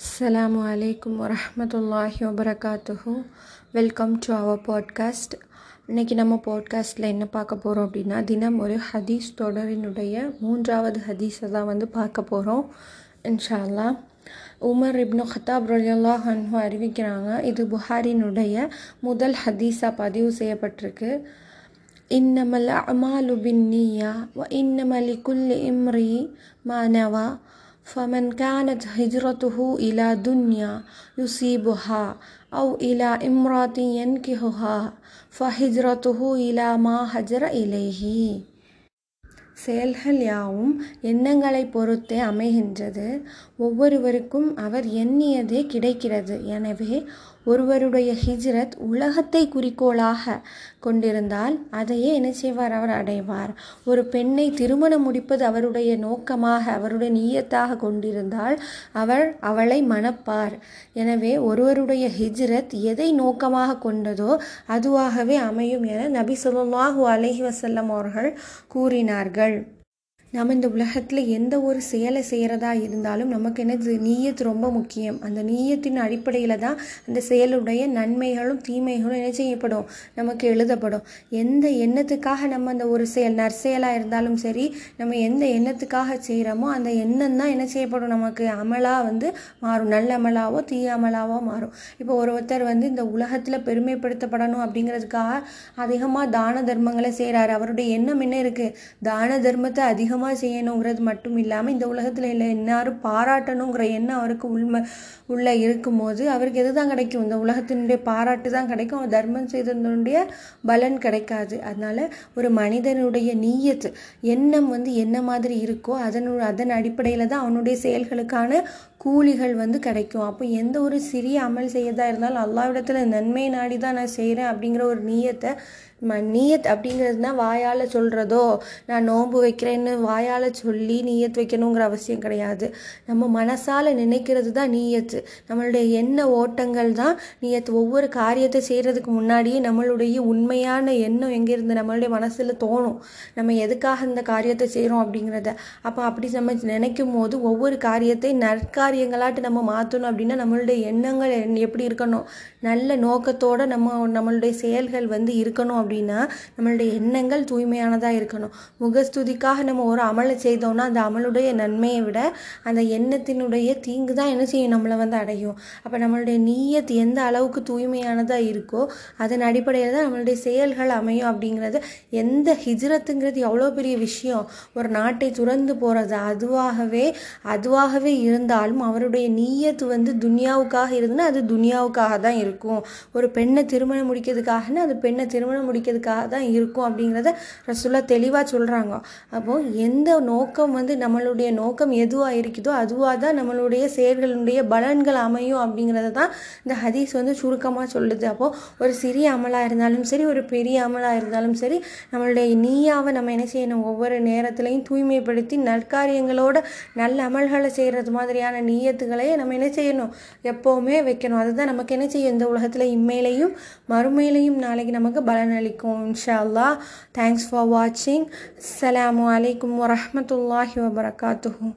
அஸ்லாம் வலைக்கம் வரமத்துல்லாஹி வபரகாத்துஹூ வெல்கம் டு அவர் பாட்காஸ்ட் இன்றைக்கி நம்ம பாட்காஸ்ட்டில் என்ன பார்க்க போகிறோம் அப்படின்னா தினம் ஒரு ஹதீஸ் தொடரினுடைய மூன்றாவது ஹதீஸை தான் வந்து பார்க்க போகிறோம் இன்ஷா அல்லாஹ் உமர் இப்னு ஹத்தாப் ரலியல்லாஹு அன்ஹு அறிவிக்கிறாங்க இது புகாரினுடைய முதல் ஹதீஸாக பதிவு செய்யப்பட்டிருக்கு. இன்னமல் அமாலு பின் நீயா இன்னமலி குல்லி இம்ரி மானவா فمن كانت هجرته إلى دنيا يصيبها أو إلى امرأة ينكحها فهجرته إلى ما هجر إليه செயல்கள் யாவும் எண்ணங்களை பொறுத்தே அமைகின்றது ஒவ்வொருவருக்கும் அவர் எண்ணியதே கிடைக்கிறது எனவே ஒருவருடைய ஹிஜ்ரத் உலகத்தை குறிக்கோளாக கொண்டிருந்தால் அதையே என்ன செய்வார்? அவர் அடைவார். ஒரு பெண்ணை திருமணம் முடிப்பது அவருடைய நோக்கமாக அவருடைய நீயத்தாக கொண்டிருந்தால் அவர் அவளை மணப்பார். எனவே ஒருவருடைய ஹிஜ்ரத் எதை நோக்கமாக கொண்டதோ அதுவாகவே அமையும் என நபி சொல்லாஹு அலஹி வசல்லம் அவர்கள் கூறினார்கள். நம்ம இந்த உலகத்தில் எந்த ஒரு செயலை செய்கிறதா இருந்தாலும் நமக்கு என்னது நீயத்து ரொம்ப முக்கியம். அந்த நீயத்தின் அடிப்படையில் தான் அந்த செயலுடைய நன்மைகளும் தீமைகளும் என்ன செய்யப்படும்? நமக்கு எழுதப்படும். எந்த எண்ணத்துக்காக நம்ம அந்த ஒரு செயல் நற்செயலாக இருந்தாலும் சரி நம்ம எந்த எண்ணத்துக்காக செய்கிறோமோ அந்த எண்ணம் தான் என்ன செய்யப்படும்? நமக்கு அமலாக வந்து மாறும். நல்ல அமலாவோ தீய அமலாவோ மாறும். இப்போ ஒருத்தர் வந்து இந்த உலகத்தில் பெருமைப்படுத்தப்படணும் அப்படிங்கிறதுக்காக அதிகமாக தான தர்மங்களை செய்கிறாரு அவருடைய எண்ணம் என்ன இருக்குது தான தர்மத்தை அதிகம் அதிகமாக செய்யணுங்கிறது மட்டும் இல்லாமல் இந்த உலகத்தில் இல்லை எல்லாரும் பாராட்டணுங்கிற எண்ணம் அவருக்கு உண்மை உள்ளே இருக்கும்போது அவருக்கு எது தான் கிடைக்கும்? இந்த உலகத்தினுடைய பாராட்டு தான் கிடைக்கும். அவர் தர்மம் செய்ததனுடைய பலன் கிடைக்காது. அதனால் ஒரு மனிதனுடைய நீயத்து எண்ணம் வந்து என்ன மாதிரி இருக்கோ அதனு அதன் அடிப்படையில் தான் அவனுடைய செயல்களுக்கான கூலிகள் வந்து கிடைக்கும். அப்போ எந்த ஒரு சிறிய அமல் செய்யதா இருந்தாலும் அல்லாவிடத்தில் நன்மை நாடி தான் நான் செய்கிறேன் அப்படிங்கிற ஒரு நீயத்தை நீயத் அப்படிங்கிறதுனா வாயால் சொல்கிறதோ நான் நோன்பு வைக்கிறேன்னு வாயால் சொல்லி நீயத் வைக்கணுங்கிற அவசியம் கிடையாது. நம்ம மனசால் நினைக்கிறது தான் நீயத்து. நம்மளுடைய எண்ண ஓட்டங்கள் தான் நீயத்து. ஒவ்வொரு காரியத்தை செய்கிறதுக்கு முன்னாடியே நம்மளுடைய உண்மையான எண்ணம் எங்கேருந்து நம்மளுடைய மனசில் தோணும். நம்ம எதுக்காக இந்த காரியத்தை செய்கிறோம் அப்படிங்கிறத. அப்போ அப்படி நம்ம நினைக்கும் போது ஒவ்வொரு காரியத்தை காரியங்களாட்டு நம்ம மாற்றணும் அப்படின்னா நம்மளுடைய எண்ணங்கள் எப்படி இருக்கணும்? நல்ல நோக்கத்தோடு நம்ம நம்மளுடைய செயல்கள் வந்து இருக்கணும் அப்படின்னா நம்மளுடைய எண்ணங்கள் தூய்மையானதாக இருக்கணும். முகஸ்துதிக்காக நம்ம ஒரு அமலை செய்தோம்னா அந்த அமலுடைய நன்மையை விட அந்த எண்ணத்தினுடைய தீங்கு தான் என்ன செய்யும்? நம்மளை வந்து அடையும். அப்போ நம்மளுடைய நீயத் எந்த அளவுக்கு தூய்மையானதாக இருக்கோ அதன் அடிப்படையில் தான் நம்மளுடைய செயல்கள் அமையும் அப்படிங்கிறது எந்த ஹிஜ்ரத்துங்கிறது எவ்வளோ பெரிய விஷயம். ஒரு நாட்டை துறந்து போகிறது அதுவாகவே அதுவாகவே இருந்தாலும் அவருடைய நீயத்து வந்து துனியாவுக்காக இருந்ததுன்னா அது துனியாவுக்காக தான் இருக்கும். ஒரு பெண்ணை திருமணம் முடிக்கிறதுக்காகனா அது பெண்ணை திருமணம் முடிக்கிறதுக்காக தான் இருக்கும் அப்படிங்கிறத ரசுல்லா தெளிவாக சொல்கிறாங்க அப்போது எந்த நோக்கம் வந்து நம்மளுடைய நோக்கம் எதுவாக இருக்குதோ அதுவாக தான் நம்மளுடைய செயல்களுடைய பலன்கள் அமையும் அப்படிங்கிறத தான் இந்த ஹதீஸ் வந்து சுருக்கமாக சொல்லுது. அப்போது ஒரு சிறிய அமலாக இருந்தாலும் சரி ஒரு பெரிய அமலாக இருந்தாலும் சரி நம்மளுடைய நீயாவை நம்ம என்ன செய்யணும்? ஒவ்வொரு நேரத்துலையும் தூய்மைப்படுத்தி நற்காரியங்களோட நல்ல அமல்களை செய்கிறது மாதிரியான நீயத்துகளையே நம்ம என்ன செய்யணும்? எப்போவுமே வைக்கணும். அதுதான் நமக்கு என்ன செய்யும்? இந்த உலகத்தில் இம்மையிலையும் மறுமையிலையும் நாளைக்கு நமக்கு பலன் அளிக்கும் இன்ஷா அல்லா தேங்க்ஸ் ஃபார் வாட்சிங் அஸ்லாம் வலைக்கம் வரமத்துல்லாஹி வபரகாத்துஹூ